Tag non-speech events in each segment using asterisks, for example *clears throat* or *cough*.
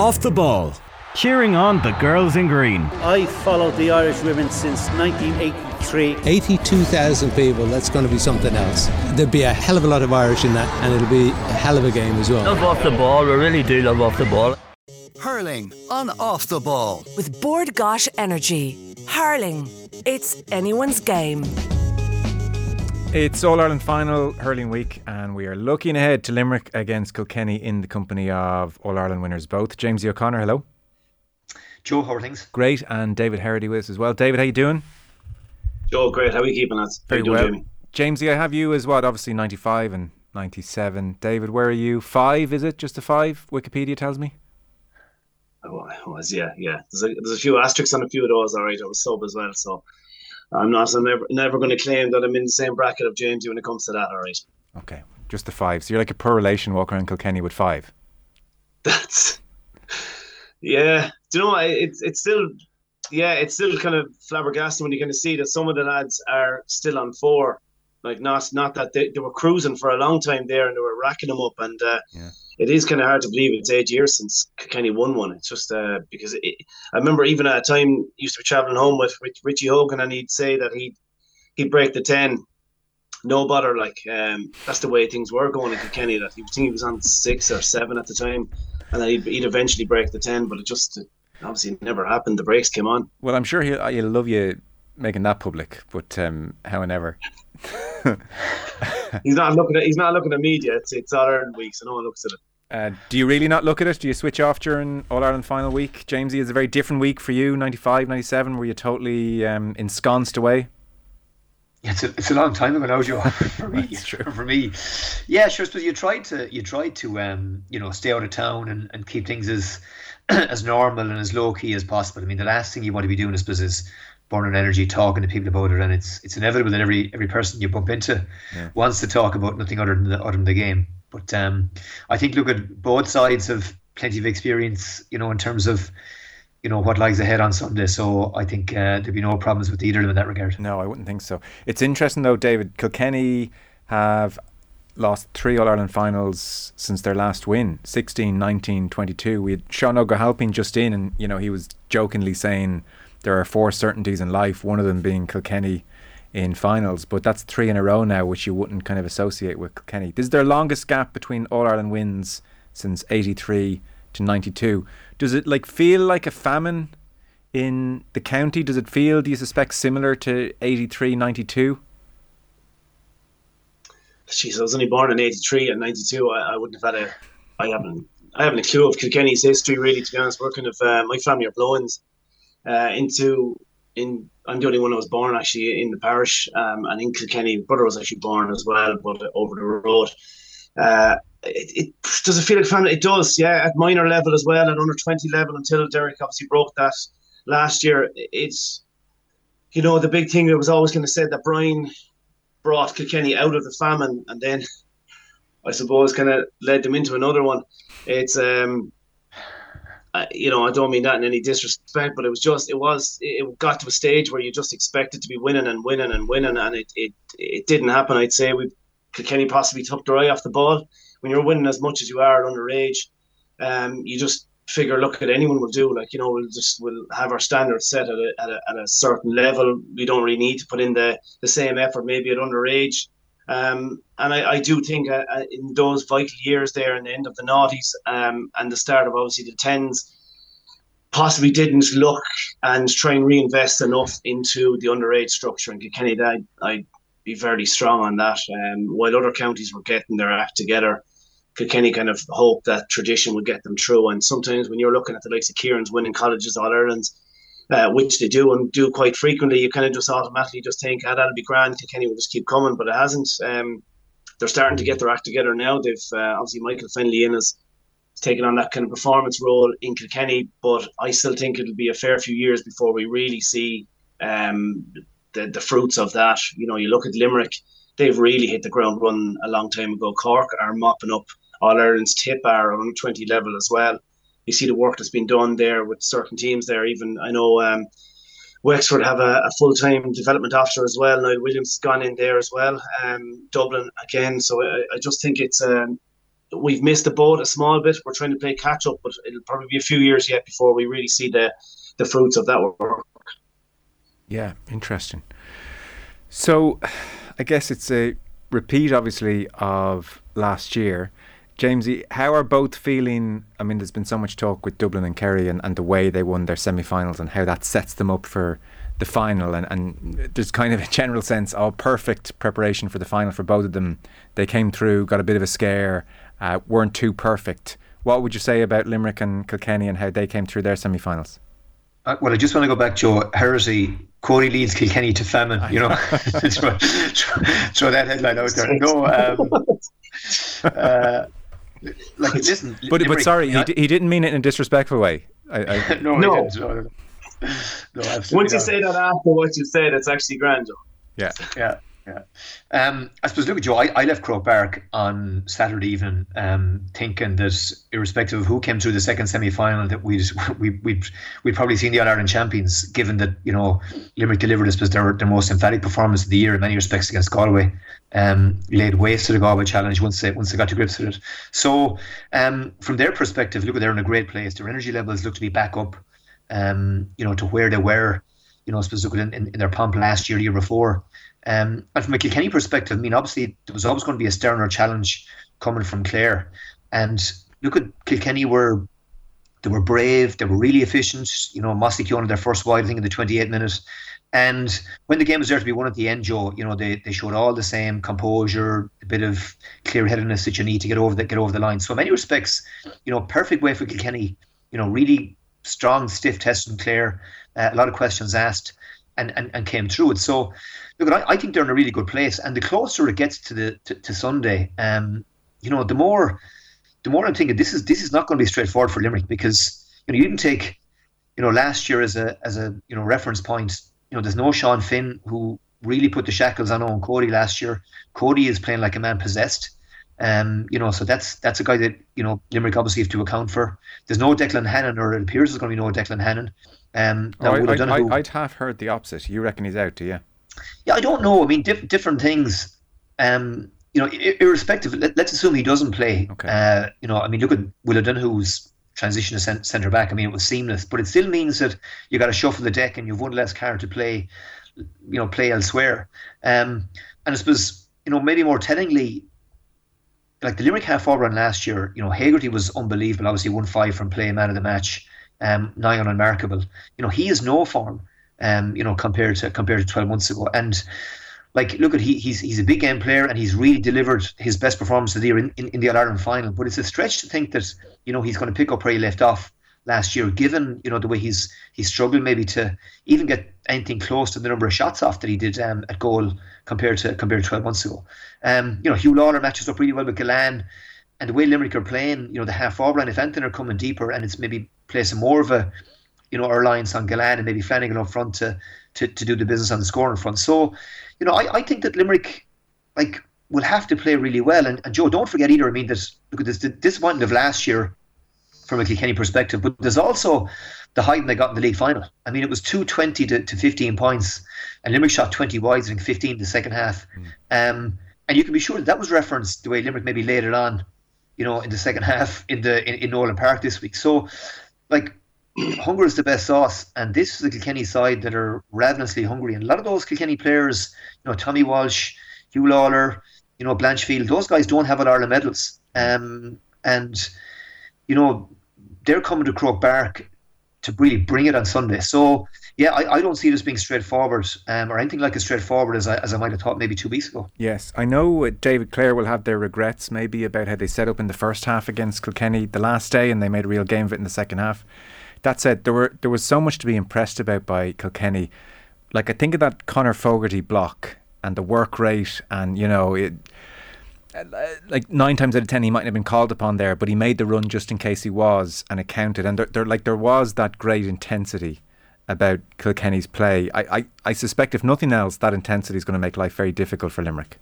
Off the Ball. Cheering on the girls in green. I followed the Irish women since 1983. 82,000 people, that's going to be something else. There'll be a hell of a lot of Irish in that, and it'll be a hell of a game as well. Love off the ball, we really do love off the ball. Hurling on Off the Ball. With Bord Gáis Energy. Hurling. It's anyone's game. It's All Ireland final hurling week, and we are looking ahead to Limerick against Kilkenny in the company of All Ireland winners both. James O'Connor, hello. Joe, how are things? Great, and David Herity with us as well. David, how you doing? Joe, great. How are we keeping us? Very well. Jamesy, I have you as what? Obviously, ninety-five and ninety-seven. David, where are you? Five? Is it just a five? Wikipedia tells me. Oh, I was, yeah, yeah. There's a, there's a few asterisks on a few of those. All right, I was sub as well, so I'm not. I'm never never going to claim that I'm in the same bracket of Jamesy when it comes to that. All right. Okay, just the five. So you're like a poor relation walking around Kilkenny with five. That's yeah. Do you know what? It's it's still yeah. It's still kind of flabbergasting when you kind of see that some of the lads are still on four. Like not not that they, they were cruising for a long time there and they were racking them up and. Uh, yeah it is kind of hard to believe it's eight years since Kenny won one. It's just uh, because it, I remember even at a time used to be traveling home with Richie Hogan and he'd say that he'd he'd break the ten, no bother. Like um, that's the way things were going at Kenny. That he think he was on six or seven at the time, and then he'd, he'd eventually break the ten. But it just obviously never happened. The brakes came on. Well, I'm sure he'll, he'll love you making that public, but um, however. *laughs* he's not looking at he's not looking at media. It's it's All Ireland week, so no one looks at it. Uh, do you really not look at it? Do you switch off during All Ireland final week? Jamesy, is a very different week for you, 95, 97. Were you totally um, ensconced away? It's a, it's a long time ago now, Joe. *laughs* for me, *laughs* for me, yeah, sure. But you tried to you tried to um, you know stay out of town and, and keep things as *clears throat* as normal and as low key as possible. I mean, the last thing you want to be doing, I suppose, is burning energy talking to people about it, and it's it's inevitable that every every person you bump into yeah. wants to talk about nothing other than the, other than the game. But um, I think look at both sides have plenty of experience, you know, in terms of you know what lies ahead on Sunday. So I think uh, there'd be no problems with either of them in that regard. No, I wouldn't think so. It's interesting though, David. Kilkenny have lost three All Ireland finals since their last win 16, 19, 22. We had Sean Óg Ó hAilpín just in, and you know he was jokingly saying there are four certainties in life, one of them being Kilkenny in finals, but that's three in a row now, which you wouldn't kind of associate with Kenny. This is their longest gap between All Ireland wins since '83 to '92. Does it like feel like a famine in the county? Does it feel, do you suspect, similar to '83, '92? Jeez, I was only born in '83 and '92. I, I, wouldn't have had a. I haven't. I haven't a clue of Kilkenny's history, really. To be honest, working of uh, my family are Blowins uh, into in I'm the only one that was born actually in the parish, um, and in Kilkenny. Brother was actually born as well, but over the road. Uh, it, it does it feel like family? It does, yeah. At minor level as well, at under twenty level, until Derek obviously broke that last year. It's you know the big thing that was always going to say that Brian brought Kilkenny out of the famine, and then I suppose kind of led them into another one. It's um you know, I don't mean that in any disrespect, but it was just, it was, it got to a stage where you just expected to be winning and winning and winning, and it, it, it didn't happen. I'd say we, Kenny possibly took their eye off the ball. When you're winning as much as you are at underage, um, you just figure, look, at anyone will do. Like, you know, we'll just, we'll have our standards set at a, at a, at a certain level. We don't really need to put in the, the same effort maybe at underage. Um, and I, I, do think uh, uh, in those vital years there in the end of the noughties um, and the start of obviously the tens, possibly didn't look and try and reinvest enough into the underage structure. And Kilkenny, I'd, I'd be very strong on that. Um, while other counties were getting their act together, Kilkenny kind of hoped that tradition would get them through. And sometimes when you're looking at the likes of Kieran's winning colleges, All Ireland's, uh, which they do and do quite frequently, you kind of just automatically just think, ah, that'll be grand. Kilkenny will just keep coming, but it hasn't. Um, they're starting to get their act together now. They've uh, obviously Michael Fennelly in as taking on that kind of performance role in Kilkenny, but I still think it'll be a fair few years before we really see um, the the fruits of that. You know, you look at Limerick; they've really hit the ground running a long time ago. Cork are mopping up All Ireland's tip are on 20 level as well you see the work that's been done there with certain teams there. Even I know um, Wexford have a, a full time development officer as well. Niall Williams has gone in there as well. Um, Dublin again. So I, I just think it's um, we've missed the boat a small bit. We're trying to play catch up, but it'll probably be a few years yet before we really see the the fruits of that work. Yeah, interesting. So, I guess it's a repeat, obviously, of last year. Jamesy, how are both feeling? I mean, there's been so much talk with Dublin and Kerry and, and the way they won their semi finals and how that sets them up for the final. And, and there's kind of a general sense of perfect preparation for the final for both of them. They came through, got a bit of a scare, uh, weren't too perfect. What would you say about Limerick and Kilkenny and how they came through their semi finals? Uh, well, I just want to go back, to Joe. Heresy, Cody leads Kilkenny to famine. You know, *laughs* *laughs* throw, throw, that headline out there. No, um, *laughs* uh, *laughs* like listen, *laughs* but but sorry, he, he didn't mean it in a disrespectful way. I, I, *laughs* no, no. no, no Once you say that after what you said, it's actually grand, Joe. Yeah, yeah. Yeah. Um, I suppose, look at Joe, I, I left Croke Park on Saturday evening um, thinking that, irrespective of who came through the second semi final, that we'd, *laughs* we, we'd, we'd probably seen the All Ireland champions, given that, you know, Limerick delivered, I suppose, their, their most emphatic performance of the year in many respects against Galway. Um, laid waste to the Galway challenge once they once they got to grips with it. So, um, from their perspective, look, they're in a great place. Their energy levels look to be back up, um, you know, to where they were, you know, I suppose, in, in, in their pomp last year, year before. Um, and from a Kilkenny perspective, I mean, obviously there was always going to be a sterner challenge coming from Clare. And look at Kilkenny were they were brave, they were really efficient. You know, Mossy Keoghan their first wide, I think, in the 28 minutes. And when the game was there to be won at the end, Joe, you know, they, they showed all the same composure, a bit of clear headedness that you need to get over the get over the line. So in many respects, you know, perfect way for Kilkenny, you know, really strong, stiff test from Clare, uh, a lot of questions asked and, and, and came through it. So look, I, I think they're in a really good place. And the closer it gets to the to, to Sunday, um, you know, the more the more I'm thinking this is this is not going to be straightforward for Limerick because you know you even take you know last year as a as a you know reference point. You know, there's no Sean Finn who really put the shackles on Eoin Cody last year. Cody is playing like a man possessed. Um, you know, so that's that's a guy that you know Limerick obviously have to account for. There's no Declan Hannon, or it appears there's going to be no Declan Hannon. Um, oh, I, I, I'd have heard the opposite. You reckon he's out, do you? Yeah, I don't know. I mean, diff- different things. Um, you know, irrespective. Let, us assume he doesn't play. Okay. Uh, you know, I mean, look at Will O'Donoghue's transition to centre back. I mean, it was seamless, but it still means that you got to shuffle the deck and you've one less card to play. You know, play elsewhere. Um, and I suppose you know maybe more tellingly, like the Limerick half forward run last year. You know, Hegarty was unbelievable. Obviously, won five from play, man of the match. Um, nigh on unmarkable. You know, he is no form um, you know, compared to compared to 12 months ago. And like, look at he he's he's a big game player and he's really delivered his best performance of the year in, in, in the All Ireland final. But it's a stretch to think that you know he's going to pick up where he left off last year, given you know the way he's he struggled maybe to even get anything close to the number of shots off that he did um, at goal compared to compared to 12 months ago. Um, you know, Huw Lawlor matches up really well with Gillane. And the way Limerick are playing, you know, the half forward line, if anything are coming deeper and it's maybe placing more of a you know, our reliance on Gillane and maybe Flanagan up front to, to, to do the business on the scoring front. So, you know, I, I think that Limerick, like, will have to play really well. And, and Joe, don't forget either, I mean, there's, look at this, the disappointment of last year from a Kilkenny perspective, but there's also the height they got in the league final. I mean, it was 220 to, to 15 points, and Limerick shot 20 wides, I think 15 in the second half. Mm. Um, and you can be sure that, that was referenced the way Limerick maybe laid it on, you know, in the second *laughs* half in the in, in Nolan Park this week. So, like, hunger is the best sauce, and this is the Kilkenny side that are ravenously hungry. And a lot of those Kilkenny players, you know, Tommy Walsh, Huw Lawlor, you know, Blanchfield, those guys don't have an Ireland medals. Um, and, you know, they're coming to Croke Park to really bring it on Sunday. So, yeah, I, I don't see this being straightforward um, or anything like as straightforward as I, as I might have thought maybe two weeks ago. Yes, I know David Clare will have their regrets maybe about how they set up in the first half against Kilkenny the last day and they made a real game of it in the second half. That said, there were there was so much to be impressed about by Kilkenny. Like I think of that Conor Fogarty block and the work rate, and you know it. Like nine times out of ten, he mightn't have been called upon there, but he made the run just in case he was, and it counted. And there, there like there was that great intensity about Kilkenny's play. I, I, I suspect, if nothing else, that intensity is going to make life very difficult for Limerick.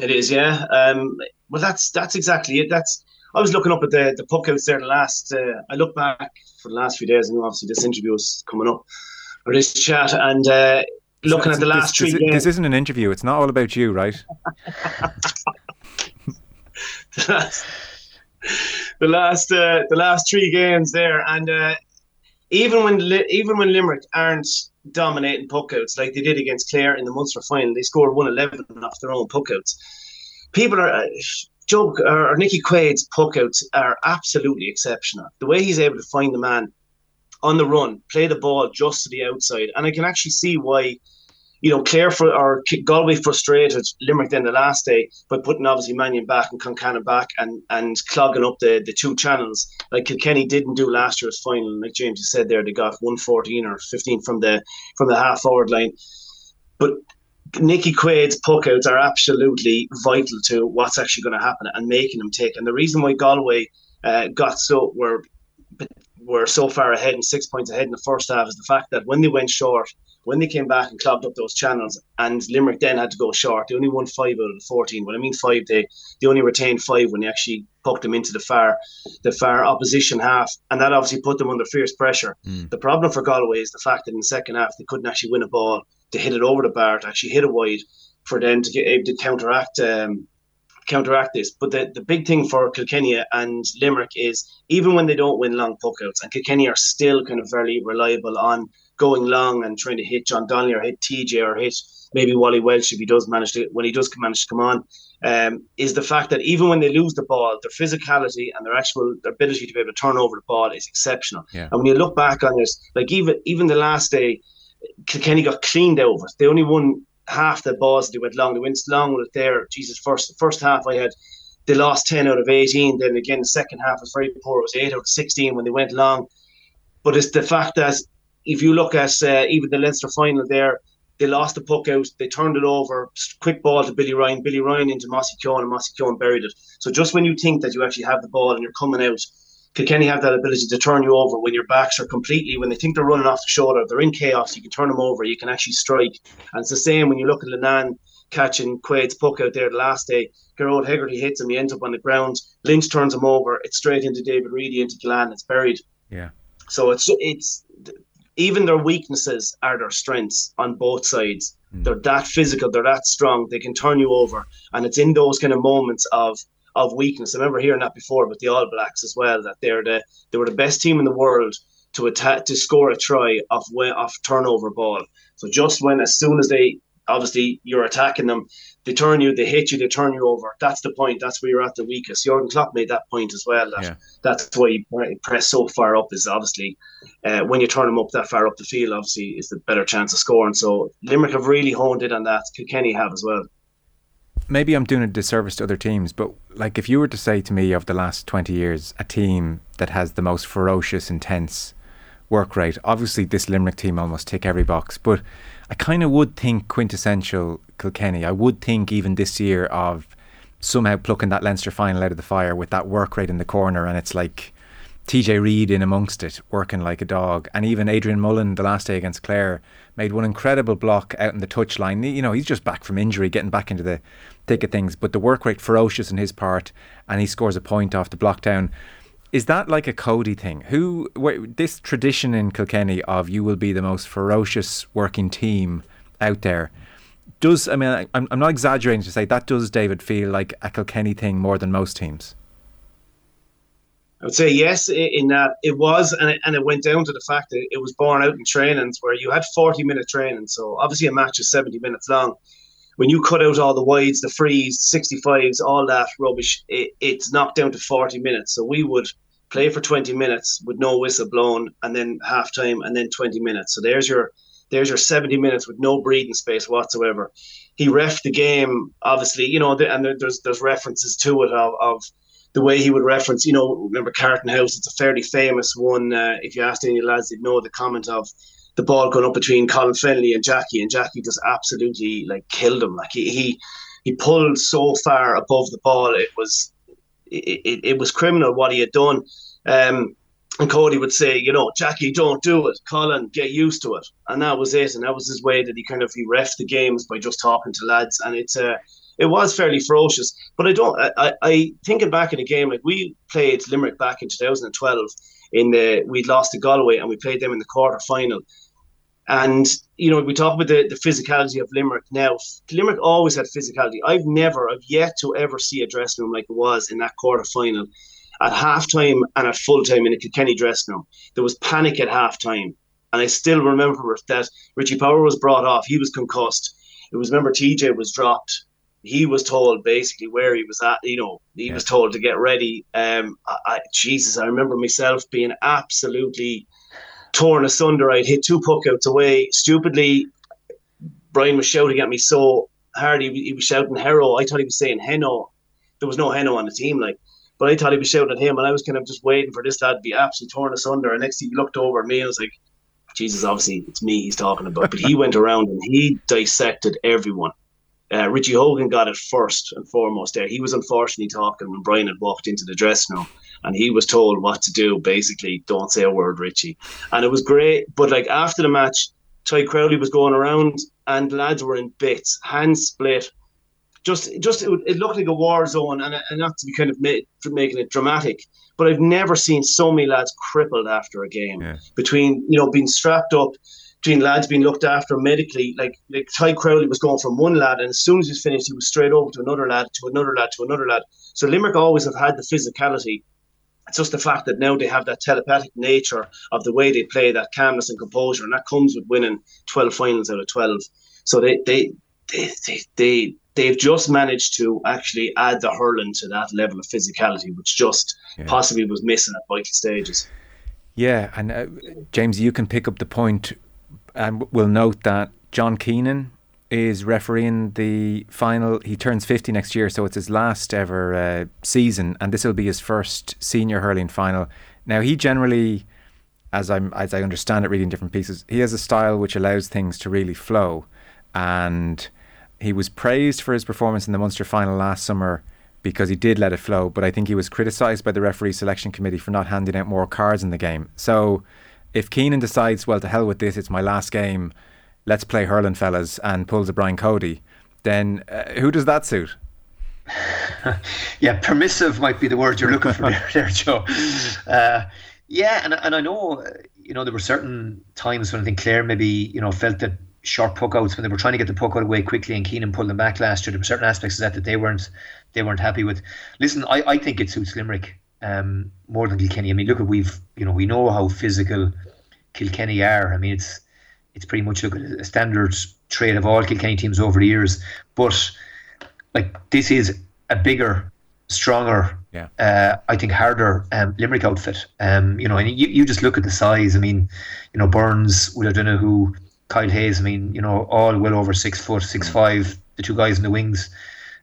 It is, yeah. Um, well, that's that's exactly it. That's I was looking up at the the puck outs there the last. Uh, I look back for the last few days, and obviously this interview is coming up or this chat, and uh, looking at the last this, three. This, games. this isn't an interview. It's not all about you, right? *laughs* *laughs* the last, the last, uh, the last three games there, and uh, even when even when Limerick aren't dominating puckouts like they did against Clare in the Munster final, they scored one eleven off their own puckouts. People are. Uh, Joe or Nicky Quaid's puckouts are absolutely exceptional. The way he's able to find the man on the run, play the ball just to the outside, and I can actually see why you know, Clare for or Galway frustrated Limerick then the last day by putting obviously Mannion back and Concannon back and and clogging up the, the two channels like Kilkenny didn't do last year's final. Like James has said there, they got one fourteen or fifteen from the from the half forward line. But Nicky Quaid's puckouts are absolutely vital to what's actually going to happen and making them take. And the reason why Galway uh, got so were were so far ahead and six points ahead in the first half is the fact that when they went short when they came back and clogged up those channels, and Limerick then had to go short, they only won five out of the fourteen. When I mean five, they they only retained five when they actually poked them into the far the far opposition half, and that obviously put them under fierce pressure. Mm. The problem for Galway is the fact that in the second half they couldn't actually win a ball to hit it over the bar to actually hit a wide for them to get able to counteract. Um, counteract this. But the, the big thing for Kilkenny and Limerick is even when they don't win long puckouts, and Kilkenny are still kind of very reliable on going long and trying to hit John Donnelly or hit TJ or hit maybe Wally Walsh if he does manage to when he does manage to come on, um, is the fact that even when they lose the ball, their physicality and their actual their ability to be able to turn over the ball is exceptional. Yeah. And when you look back on this, like even even the last day, Kilkenny got cleaned over. They only won half the balls they went long. They went long with it there. Jesus, first the first half I had they lost ten out of eighteen. Then again the second half was very poor. It was eight out of sixteen when they went long. But it's the fact that if you look at uh, even the Leinster final there, they lost the puck out, they turned it over, quick ball to Billy Ryan, Billy Ryan into Mossy Keoghan, and Mossy buried it. So just when you think that you actually have the ball and you're coming out, Kilkenny have that ability to turn you over when your backs are completely, when they think they're running off the shoulder, they're in chaos, you can turn them over, you can actually strike. And it's the same when you look at Leenane catching Quaid's puck out there the last day. Gearóid Hegarty hits him, he ends up on the ground. Lynch turns him over, it's straight into David Reidy, into Gillane, it's buried. Yeah. So it's it's even their weaknesses are their strengths on both sides. Mm. They're that physical, they're that strong, they can turn you over. And it's in those kind of moments of of weakness. I remember hearing that before with the All Blacks as well, that they're the they were the best team in the world to attack to score a try off way off turnover ball. So just when as soon as they obviously you're attacking them, they turn you, they hit you, they turn you over. That's the point. That's where you're at the weakest. Jurgen Klopp made that point as well. That yeah. that's why you press so far up is obviously uh, when you turn them up that far up the field, obviously is the better chance of scoring. So Limerick have really honed in on that. Kilkenny have as well. Maybe I'm doing a disservice to other teams, but like if you were to say to me of the last 20 years, a team that has the most ferocious, intense work rate, obviously this Limerick team almost tick every box, but I kind of would think quintessential Kilkenny. I would think even this year of somehow plucking that Leinster final out of the fire with that work rate in the corner, and it's like TJ Reid in amongst it, working like a dog, and even Adrian Mullen the last day against Clare made one incredible block out in the touchline. You know, he's just back from injury, getting back into the thick of things, but the work rate ferocious in his part, and he scores a point off the block down. Is that like a Cody thing? Who this tradition in Kilkenny of you will be the most ferocious working team out there? Does I mean I'm I'm not exaggerating to say that does David feel like a Kilkenny thing more than most teams? I would say yes in that it was, and it, and it went down to the fact that it was born out in trainings where you had 40 minute training. So obviously a match is 70 minutes long. When you cut out all the wides, the frees, 65s, all that rubbish, it, it's knocked down to 40 minutes. So we would play for 20 minutes with no whistle blown and then half time and then 20 minutes. So there's your there's your 70 minutes with no breathing space whatsoever. He ref the game obviously you know and there's there's references to it of, of the way he would reference you know remember Carton House it's a fairly famous one uh, if you asked any lads they'd know the comment of the ball going up between Colin Fennelly and Jackie and Jackie just absolutely like killed him. Like he he, he pulled so far above the ball it was it, it, it was criminal what he had done um, and Cody would say, you know, Jackie, don't do it. Colin, get used to it. And that was it. And that was his way that he kind of he ref the games by just talking to lads. And it's uh, it was fairly ferocious. But I don't. I, I thinking back in a game like we played Limerick back in 2012. In the we'd lost to Galway and we played them in the quarter final. And you know, we talk about the, the physicality of Limerick. Now, Limerick always had physicality. I've never, I've yet to ever see a dressing room like it was in that quarter final, at halftime and at full time in a Kilkenny dressing room. There was panic at halftime, and I still remember that Richie Power was brought off. He was concussed. It was remember TJ was dropped. He was told basically where he was at. You know, he yeah. was told to get ready. Um, I, I, Jesus, I remember myself being absolutely torn asunder. I'd hit two puck outs away. Stupidly, Brian was shouting at me so hard. He, he was shouting Hero. I thought he was saying Heno. There was no Heno on the team, like. But I thought he was shouting at him, and I was kind of just waiting for this lad to be absolutely torn asunder. And next he looked over at me and was like, Jesus, obviously it's me he's talking about. But he *laughs* went around and he dissected everyone. Uh, Richie Hogan got it first and foremost there. He was unfortunately talking when Brian had walked into the dressing room and he was told what to do. Basically, don't say a word, Richie. And it was great. But like after the match, Ty Crowley was going around, and lads were in bits, hands split. Just, just it, it looked like a war zone, and, and not to be kind of ma- making it dramatic, but I've never seen so many lads crippled after a game. Yeah. Between you know being strapped up, between lads being looked after medically, like like Ty Crowley was going from one lad, and as soon as he was finished, he was straight over to another lad, to another lad, to another lad. So Limerick always have had the physicality it's just the fact that now they have that telepathic nature of the way they play, that calmness and composure, and that comes with winning 12 finals out of 12. So they they they they, they they've just managed to actually add the hurling to that level of physicality, which just yeah. possibly was missing at vital stages. Yeah, and uh, James, you can pick up the point, and we'll note that John Keenan is refereeing the final. He turns 50 next year, so it's his last ever uh, season, and this will be his first senior hurling final. Now, he generally, as I'm as I understand it, reading different pieces, he has a style which allows things to really flow, and he was praised for his performance in the Munster final last summer because he did let it flow, but I think he was criticised by the referee selection committee for not handing out more cards in the game. So, if Keenan decides, well, to hell with this, it's my last game let's play hurling fellas and pulls a Brian Cody, then uh, who does that suit? *laughs* yeah, permissive might be the word you're looking for there, there Joe. Uh, yeah, and and I know you know there were certain times when I think Clare maybe you know felt that short puck outs when they were trying to get the puck out away quickly and Keenan pulled them back last year. There were certain aspects of that that they weren't they weren't happy with. Listen, I, I think it suits Limerick um, more than Kilkenny. I mean, look at we've you know we know how physical Kilkenny are. I mean, it's it's pretty much a standard trade of all Kilkenny teams over the years. But like this is a bigger, stronger, yeah. uh, I think harder um, Limerick outfit. Um, you know, and you, you just look at the size. I mean, you know, Burns, Will O'Donoghue, who, Kyle Hayes. I mean, you know, all well over six foot, six five. The two guys in the wings.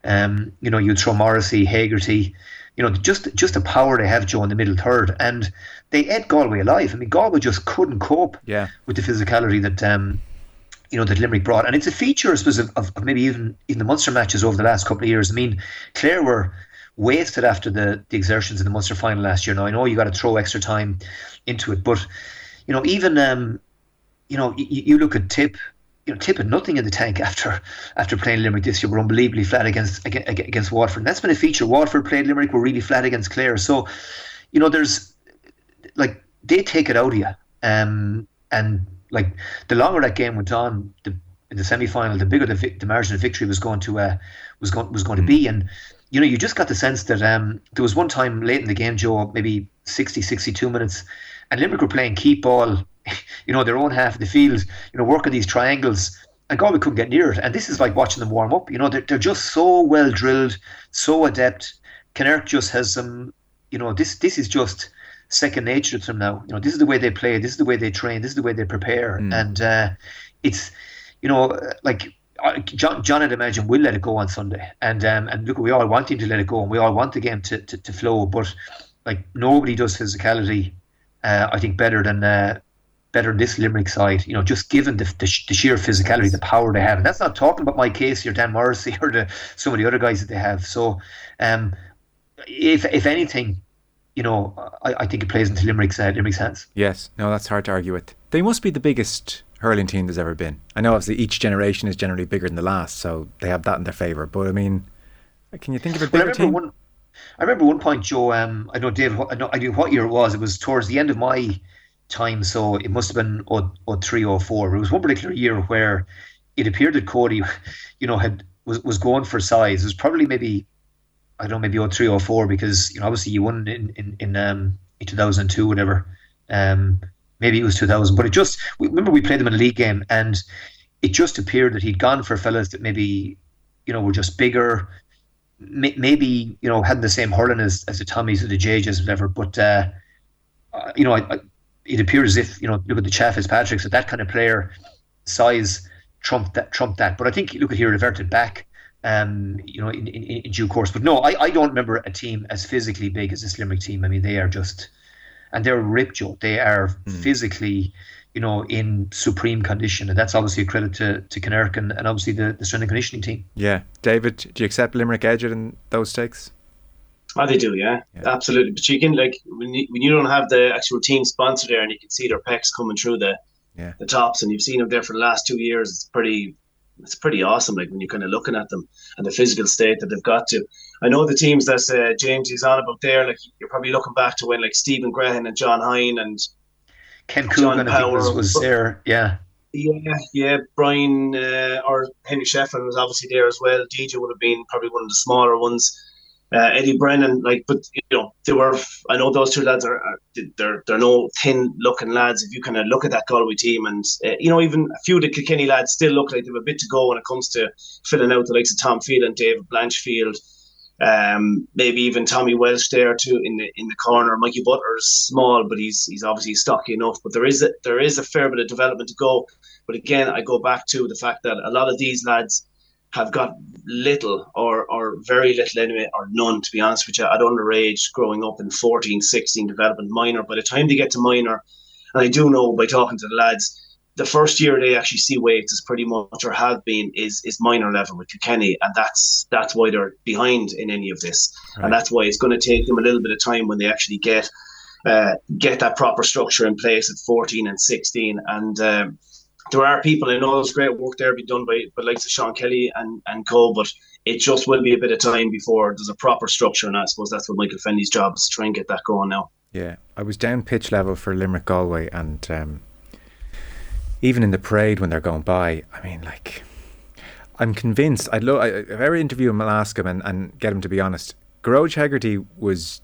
Um, you know, you'd throw Morrissey, Hegarty. You know, just just the power they have, Joe, in the middle third, and they ate Galway alive. I mean, Galway just couldn't cope yeah. with the physicality that um, you know that Limerick brought, and it's a feature, I suppose, of, of, maybe even in the Munster matches over the last couple of years. I mean, Clare were wasted after the, the exertions in the Munster final last year. Now I know you got to throw extra time into it, but you know even um, you know you, you look at Tip. You know, Tip had nothing in the tank after after playing Limerick this year. We're unbelievably flat against against, against Waterford. And that's been a feature. Waterford played Limerick. We're really flat against Clare. So, you know, there's like they take it out of you. Um, and like the longer that game went on, the in the semi final, the bigger the, the margin of victory was going to uh, was going was going to be. And you know, you just got the sense that um, there was one time late in the game, Joe, maybe 60, 62 minutes, and Limerick were playing keep ball, *laughs* you know, their own half of the field, you know, working these triangles. And God, we couldn't get near it. And this is like watching them warm up. You know, they're, they're just so well drilled, so adept. Kinnerk just has some, you know, this this is just second nature to them now. You know, this is the way they play, this is the way they train, this is the way they prepare, mm. and uh, it's you know like. Uh, John, John, I'd imagine will let it go on Sunday, and um, and look, we all want him to let it go, and we all want the game to, to, to flow. But like nobody does physicality, uh, I think better than uh, better than this Limerick side. You know, just given the, the, the, sheer physicality, the power they have, and that's not talking about Mike Casey or Dan Morrissey *laughs* or the some of the other guys that they have. So, um, if if anything, you know, I, I think it plays into Limerick's, uh, Limerick's hands. Yes, no, that's hard to argue with. They must be the biggest hurling team there's ever been. I know obviously each generation is generally bigger than the last, so they have that in their favour. But I mean, can you think of a bigger well, team? One, I remember one point, Joe. Um, I know Dave. I know I knew what year it was. It was towards the end of my time. So it must have been 03 or 04. It was one particular year where it appeared that Cody, *laughs* you know, had was, was going for size. It was probably maybe I don't know, maybe 03 or 04 because you know obviously you won in in in, um, in 2002 whatever. Um, maybe it was 2000, but it just we, remember we played them in a league game and it just appeared that he'd gone for fellas that maybe you know were just bigger, maybe you know had the same hurling as as the Tommies or the JJs or whatever. But uh, uh, you know, I, I, it appears as if you know look at the Cha Fitzpatricks that that kind of player size trumped that trumped that. But I think look at here reverted back. Um, you know, in, in, in due course. But no, I, I don't remember a team as physically big as this Limerick team. I mean, they are just, and they're ripped, Joe. They are mm. physically, you know, in supreme condition, and that's obviously a credit to to Kinnerk and, and obviously the, the strength and conditioning team. Yeah, David, do you accept Limerick edge in those stakes? Oh, they do, yeah, yeah. absolutely. But you can like when you, when you don't have the actual team sponsor there, and you can see their pecs coming through the yeah. the tops, and you've seen them there for the last two years. It's pretty, it's pretty awesome. Like when you're kind of looking at them and the physical state that they've got to. I know the teams that uh, James is on about there. Like you're probably looking back to when like Stephen Grehan and John Hoyne and Ken Coogan was, was there. Yeah. Yeah, yeah. Brian uh, or Henry Shefflin was obviously there as well. DJ would have been probably one of the smaller ones. Uh, Eddie Brennan, like, but you know, they were. I know those two lads are, are they're they're no thin looking lads. If you kind of look at that Galway team, and uh, you know, even a few of the Kilkenny lads still look like they have a bit to go when it comes to filling out the likes of Tom Field and David Blanchfield, um, maybe even Tommy Walsh there too in the in the corner. Mikey Butler's small, but he's he's obviously stocky enough. But there is a, there is a fair bit of development to go. But again, I go back to the fact that a lot of these lads have got little or, or very little anyway, or none, to be honest with you, at underage growing up in 14, 16 development minor. By the time they get to minor, and I do know by talking to the lads, the first year they actually see weights is pretty much or have been is is minor level with Kilkenny, and that's that's why they're behind in any of this, right. and that's why it's going to take them a little bit of time when they actually get uh, get that proper structure in place at 14 and 16, and um, there are people I know there's great work there be done by by likes of Sean Kelly and and co, but it just will be a bit of time before there's a proper structure, and I suppose that's what Michael Fennelly's job is to try and get that going now. Yeah, I was down pitch level for Limerick Galway, and um, even in the parade when they're going by, I mean, like, I'm convinced. I'd lo- I, if I ever interview him, I'll ask him and, and get him to be honest. Gearóid Hegarty was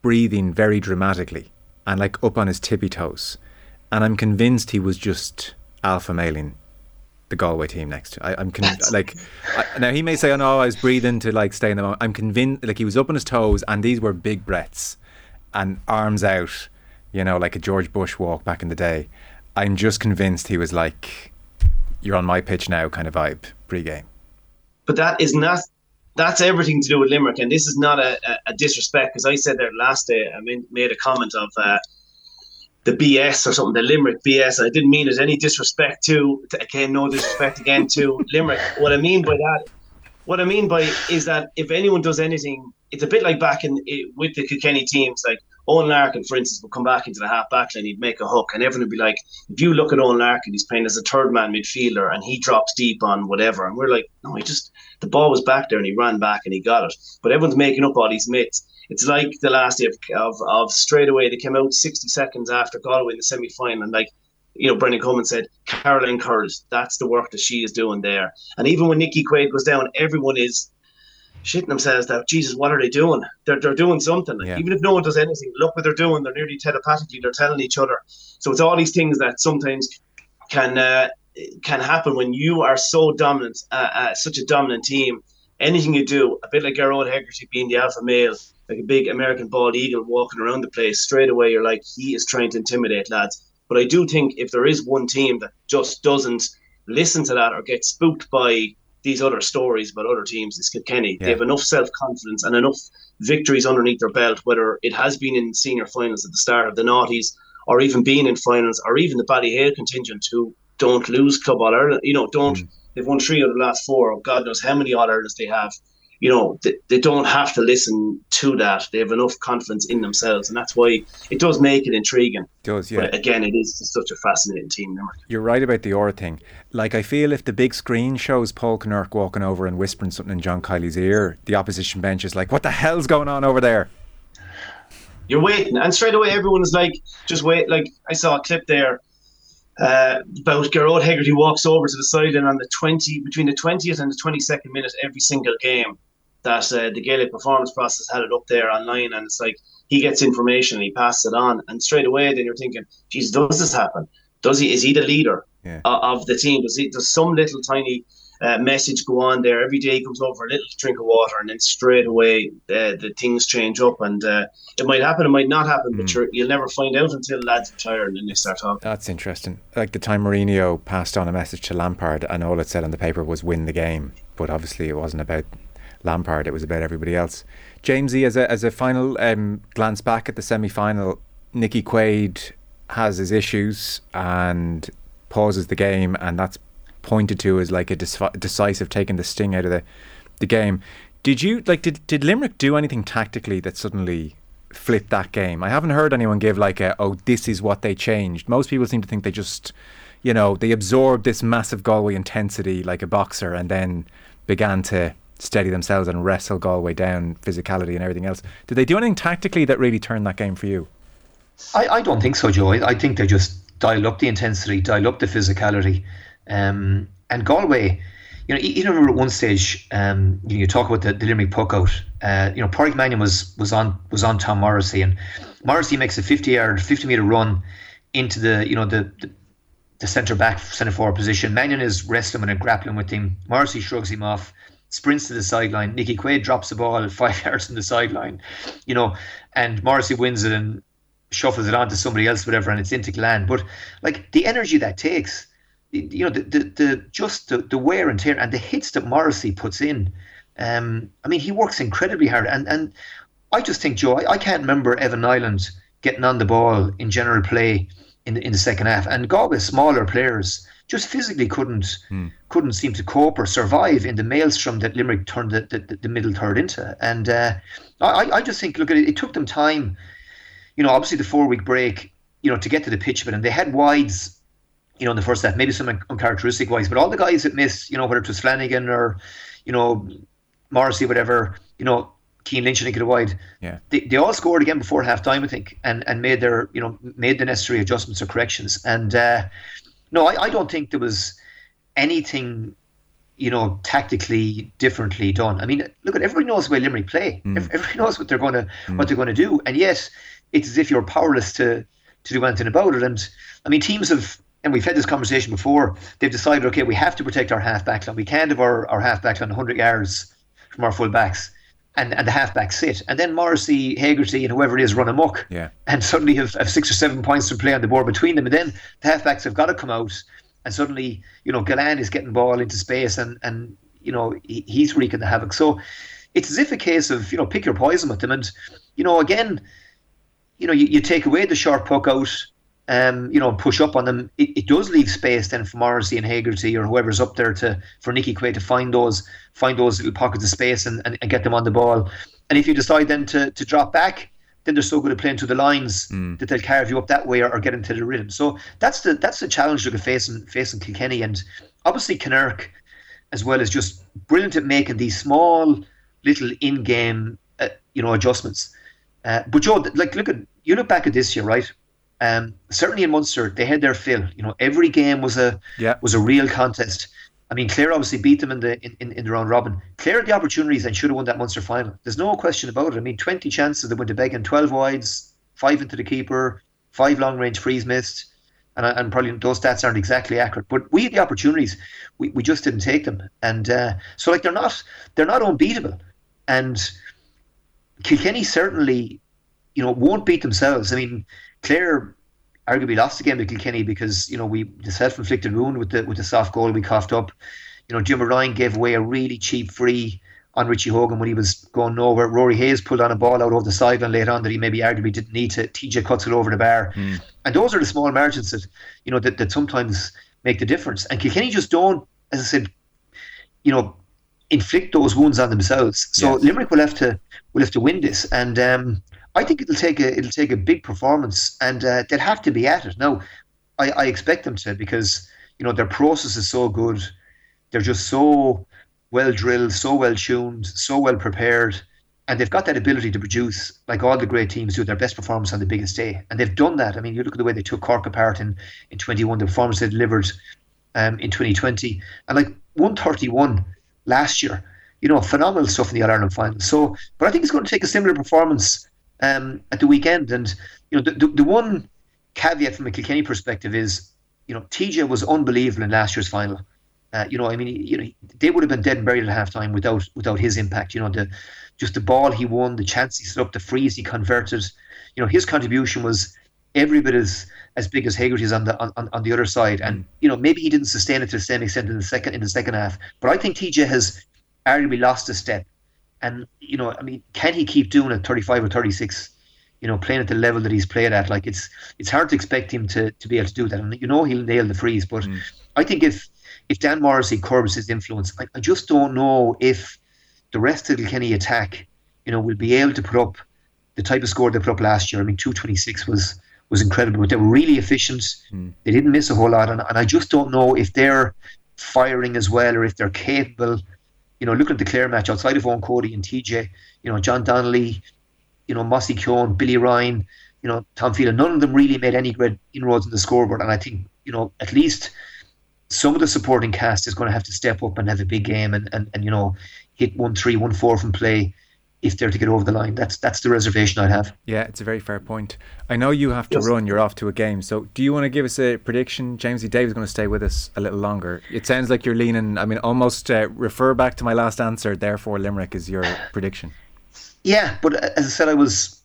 breathing very dramatically and like up on his tippy toes, and I'm convinced he was just alpha mailing the Galway team next. I, am con- like I, now he may say, "Oh no, I was breathing to like stay in the moment." I'm convinced like he was up on his toes, and these were big breaths and arms out, you know, like a George Bush walk back in the day. I'm just convinced he was like, "You're on my pitch now," kind of vibe pre-game. But that is not. That's everything to do with Limerick, and this is not a, a, a disrespect because I said there last day. I mean, made a comment of uh, the BS or something, the Limerick BS. I didn't mean it any disrespect to, to again, no disrespect again to *laughs* Limerick. What I mean by that, what I mean by is that if anyone does anything, it's a bit like back in it, with the Kilkenny teams, like Eoin Larkin, for instance, would come back into the half back line, he'd make a hook, and everyone would be like, if you look at Eoin Larkin, he's playing as a third man midfielder and he drops deep on whatever. And we're like, no, he just, the ball was back there and he ran back and he got it. But everyone's making up all these myths. It's like the last day of, of, of straight away, they came out 60 seconds after Galway in the semi final, and like, you know, Brendan Coleman said, Caroline Curls, that's the work that she is doing there. And even when Nicky Quaid goes down, everyone is shitting themselves that Jesus, what are they doing? They're they're doing something. Yeah. Even if no one does anything, look what they're doing. They're nearly telepathically. They're telling each other. So it's all these things that sometimes can uh, can happen when you are so dominant, uh, uh, such a dominant team. Anything you do, a bit like Gearóid Hegarty being the alpha male, like a big American bald eagle walking around the place, straight away you're like, he is trying to intimidate lads. But I do think if there is one team that just doesn't listen to that or get spooked by these other stories about other teams is Kilkenny. Yeah. They have enough self confidence and enough victories underneath their belt, whether it has been in senior finals at the start of the noughties, or even being in finals, or even the Ballyhale contingent who don't lose Club All Ireland. You know, don't mm. they've won three of the last four. God knows how many All Irelands they have you know, they, they don't have to listen to that. They have enough confidence in themselves, and that's why it does make it intriguing. It does, yeah. But again, it is such a fascinating team. You're right about the Aura thing. Like, I feel if the big screen shows Paul Kinnerk walking over and whispering something in John Kiely's ear, the opposition bench is like, "What the hell's going on over there?" You're waiting, and straight away everyone is like, just wait. Like I saw a clip there uh, about Gearóid Hegarty walks over to the side, and on the twenty between the twentieth and the twenty second minute, every single game that uh, the Gaelic performance process had it up there online, and it's like he gets information and he passes it on, and straight away then you're thinking, geez, does this happen? Does he? Is he the leader Yeah. of, of the team? Does he? Does some little tiny uh, message go on there every day? He comes over a little drink of water, and then straight away the the things change up, and uh, it might happen, it might not happen, but you're, you'll never find out until lads retire and then they start talking. That's interesting. Like the time Mourinho passed on a message to Lampard, and all it said on the paper was "win the game," but obviously it wasn't about Lampard; it was about everybody else. Jamesy, as a as a final um, glance back at the semi final, Nicky Quaid has his issues and pauses the game, and that's pointed to as like a decisive taking the sting out of the the game. Did you like did did Limerick do anything tactically that suddenly flipped that game? I haven't heard anyone give like a oh this is what they changed. Most people seem to think they just you know they absorbed this massive Galway intensity like a boxer and then began to steady themselves and wrestle Galway down physicality and everything else. Did they do anything tactically that really turned that game for you? I, I don't think so, Joe. I, I think they just dial up the intensity, dial up the physicality. Um, and Galway, you know, even remember at one stage, um, you, know, you talk about the, the Limerick puck out. Uh, you know, Pádraic Mannion was was on was on Tom Morrissey, and Morrissey makes a fifty yard, fifty meter run into the you know the, the the centre back, centre forward position. Mannion is wrestling and grappling with him. Morrissey shrugs him off, sprints to the sideline. Nicky Quaid drops the ball *laughs* five yards from the sideline, you know, and Morrissey wins it and shuffles it on to somebody else, whatever, and it's into Glen. But like the energy that takes, you know, the the, the just the, the wear and tear and the hits that Morrissey puts in. Um, I mean, he works incredibly hard, and and I just think, Joe, I, I can't remember Evan Niland getting on the ball in general play in the, in the second half, and Galway smaller players just physically couldn't couldn't seem to cope or survive in the maelstrom that Limerick turned the, the, the middle third into. And uh, I, I just think, look at it, it took them time you know, obviously the four week break, you know, to get to the pitch of it, and they had wides, you know, in the first half, maybe some uncharacteristic wides, but all the guys that missed, you know, whether it was Flanagan or, you know, Morrissey, whatever, you know, Cian Lynch didn't get a wide. Yeah. They, they all scored again before half time, I think, and, and made their, you know, made the necessary adjustments or corrections. And uh, no, I, I don't think there was anything you know, tactically differently done. I mean, look at everybody knows the way Limerick play. Mm. Everybody knows what they're going to what they're going to do, and yet it's as if you're powerless to to do anything about it. And I mean, teams have, and we've had this conversation before. They've decided, okay, we have to protect our half back line. We can't have our, our half back line 100 yards from our full backs. And, and the halfback sit, and then Morrissey, Hegarty, and whoever it is run amok, Yeah. and suddenly have, have six or seven points to play on the board between them. And then the halfbacks have got to come out, and suddenly, you know, Gillane is getting ball into space, and and you know he, he's wreaking the havoc. So it's as if a case of you know pick your poison with them, and you know again, you know you, you take away the short puck out, um, you know push up on them. It, it does leave space then for Morrissey and Hegarty or whoever's up there to for Nicky Quaid to find those find those little pockets of space and, and, and get them on the ball. And if you decide then to to drop back, then they're so good at playing through the lines that they'll carve you up that way or, or get into the rhythm. So that's the that's the challenge they're facing facing Kilkenny and obviously Kinnerk as well as just brilliant at making these small little in-game uh, you know adjustments. Uh, but Joe, like look at you look back at this year, right? Um, certainly in Munster, they had their fill. You know, every game was a Yeah. was a real contest. I mean, Clare obviously beat them in the in, in, the round robin. Clare had the opportunities and should have won that Munster final. There's no question about it. I mean, 20 chances they went to Began, 12 wides, five into the keeper, five long range frees missed, and and probably those stats aren't exactly accurate. But we had the opportunities, we, we just didn't take them. And uh, so like they're not they're not unbeatable, and Kilkenny certainly, you know, won't beat themselves. I mean, Clare arguably lost the game to Kilkenny because you know we the self-inflicted wound with the with the soft goal we coughed up. You know, Jim Ryan gave away a really cheap free on Richie Hogan when he was going nowhere. Rory Hayes pulled on a ball out over the sideline later on that he maybe arguably didn't need to. TJ cuts it over the bar, and those are the small margins that you know that, that sometimes make the difference. And Kilkenny just don't, as I said, you know, inflict those wounds on themselves. So Yes. Limerick will have to will have to win this, and um, I think it'll take a it'll take a big performance, and uh, they'll have to be at it. Now, I, I expect them to because you know their process is so good, they're just so well drilled, so well tuned, so well prepared. and they've got that ability to produce, like all the great teams do, their best performance on the biggest day. And they've done that. I mean, you look at the way they took Cork apart in, in 21, the performance they delivered um, in 2020, and like 131 last year. You know, phenomenal stuff in the All Ireland final. So, but I think it's going to take a similar performance um, at the weekend. And, you know, the, the, the one caveat from a Kilkenny perspective is, you know, TJ was unbelievable in last year's final. Uh, you know, I mean, you know, they would have been dead and buried at halftime without without his impact. You know, the just the ball he won, the chance he set up, the frees he converted. You know, his contribution was every bit as as big as Hegarty's on the on, on the other side. And you know, maybe he didn't sustain it to the same extent in the second in the second half. But I think TJ has arguably lost a step. And you know, I mean, can he keep doing it 35 or 36? You know, playing at the level that he's played at, like it's it's hard to expect him to to be able to do that. And you know, he'll nail the frees. But mm. I think if if Dan Morrissey curbs his influence, I, I just don't know if the rest of the Kenny attack, you know, will be able to put up the type of score they put up last year. I mean, 226 was was incredible. But they were really efficient. Mm. They didn't miss a whole lot, and, and I just don't know if they're firing as well or if they're capable. You know, looking at the Clare match outside of Eoin Cody and TJ, you know, John Donnelly, you know, Mossy Keoghan, Billy Ryan, you know, Tom Phelan, none of them really made any great inroads in the scoreboard. And I think, you know, at least some of the supporting cast is going to have to step up and have a big game and, and, and you know, hit one three, one four from play if they're to get over the line. That's that's the reservation I'd have. Yeah, it's a very fair point. I know you have to yes. run. You're off to a game. So, do you want to give us a prediction? Jamesie Dave's going to stay with us a little longer. It sounds like you're leaning. I mean, almost uh, refer back to my last answer. Therefore, Limerick is your *sighs* prediction. Yeah, but as I said, I was,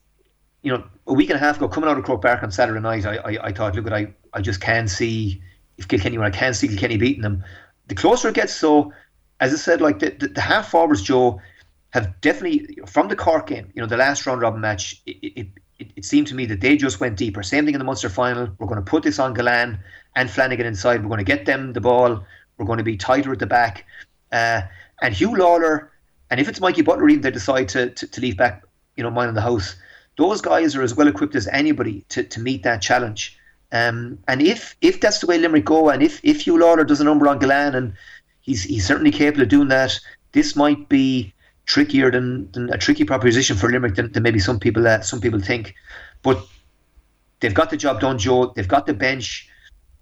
you know, a week and a half ago coming out of Croke Park on Saturday night. I, I, I thought, look, at I I just can't see if Kilkenny when I can't see Kilkenny beating them. The closer it gets, so as I said, like the, the, the half forwards, Joe have definitely from the Cork game, you know, the last round robin match, it, it, it, it, seemed to me that they just went deeper. Same thing in the Munster final. We're going to put this on Gillane and Flanagan inside. We're going to get them the ball. We're going to be tighter at the back. Uh, and Huw Lawlor, and if it's Mikey Butler, even they decide to, to, to leave back, you know, mine in the house, those guys are as well equipped as anybody to, to meet that challenge. Um, and if if that's the way Limerick go, and if if Huw Lawlor does a number on Gillane, and he's he's certainly capable of doing that, this might be trickier than, than a tricky proposition for Limerick than, than maybe some people uh, some people think. But they've got the job done, Joe. They've got the bench.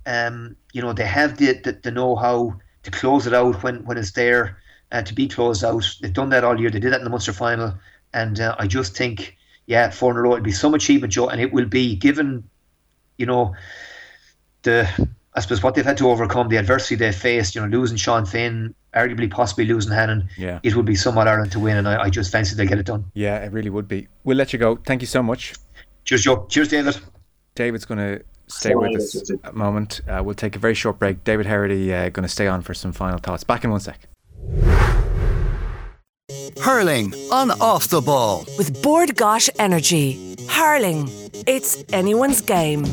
Um, you know, they have the, the, the know how to close it out when, when it's there uh, to be closed out. They've done that all year. They did that in the Munster final. And uh, I just think, yeah, four in a row, it'll be some achievement, Joe. And it will be given, you know, the I suppose what they've had to overcome, the adversity they faced, you know, losing Sean Finn, arguably possibly losing Hannon, yeah. it would be somewhat Ireland to win, and I, I just fancy they'll get it done. Yeah, it really would be. We'll let you go. Thank you so much. Cheers, Joe. Cheers, David. David's going to stay with us a moment. Uh, we'll take a very short break. David Herity uh, going to stay on for some final thoughts. Back in one sec. Hurling on off the ball with Bord Gáis Energy. Hurling, it's anyone's game.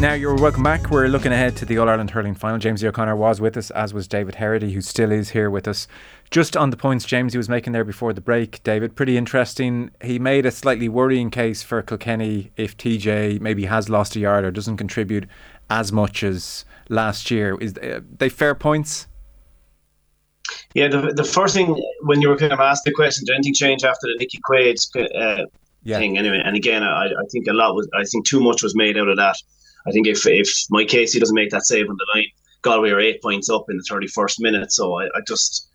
Now you're welcome back. We're looking ahead to the All Ireland hurling final. James O'Connor was with us, as was David Herity, who still is here with us. Just on the points James was making there before the break, David, pretty interesting. He made a slightly worrying case for Kilkenny if TJ maybe has lost a yard or doesn't contribute as much as last year. Is uh, they fair points? Yeah, the, the first thing when you were kind of asked the question, did anything change after the Nicky Quaid uh, yeah. thing? Anyway, and again, I, I think a lot was, I think too much was made out of that. I think if if Mike Casey doesn't make that save on the line, Galway are eight points up in the thirty first minute. So I, I just.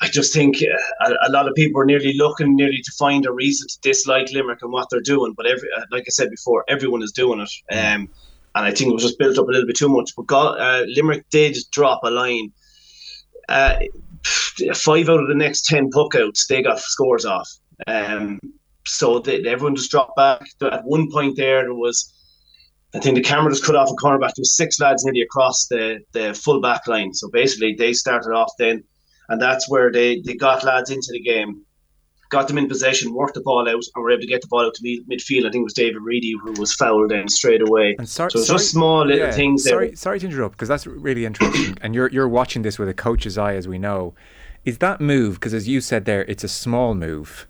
I just think uh, a, a, lot of people are nearly looking nearly to find a reason to dislike Limerick and what they're doing. But every, uh, like I said before, everyone is doing it, um, and I think it was just built up a little bit too much. But God, uh, Limerick did drop a line. Uh, five out of the next ten puckouts, they got scores off. Um, so they, everyone just dropped back. At one point there, there was I think the camera just cut off a cornerback. There was six lads nearly across the, the full back line. So basically, they started off then, and that's where they, they got lads into the game, got them in possession, worked the ball out, and were able to get the ball out to midfield. I think it was David Reidy who was fouled then straight away. And sorry, so it's just small little yeah, things. Sorry, there. sorry to interrupt because that's really interesting. *coughs* and you're you're watching this with a coach's eye, as we know. Is that move because, as you said there, it's a small move.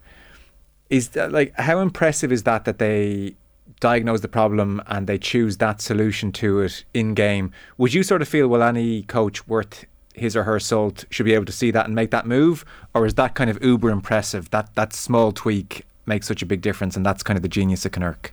Is that like how impressive is that that they diagnose the problem and they choose that solution to it in game. Would you sort of feel, well, any coach worth his or her salt should be able to see that and make that move, or is that kind of uber impressive? That that small tweak makes such a big difference, and that's kind of the genius of Kinnerk.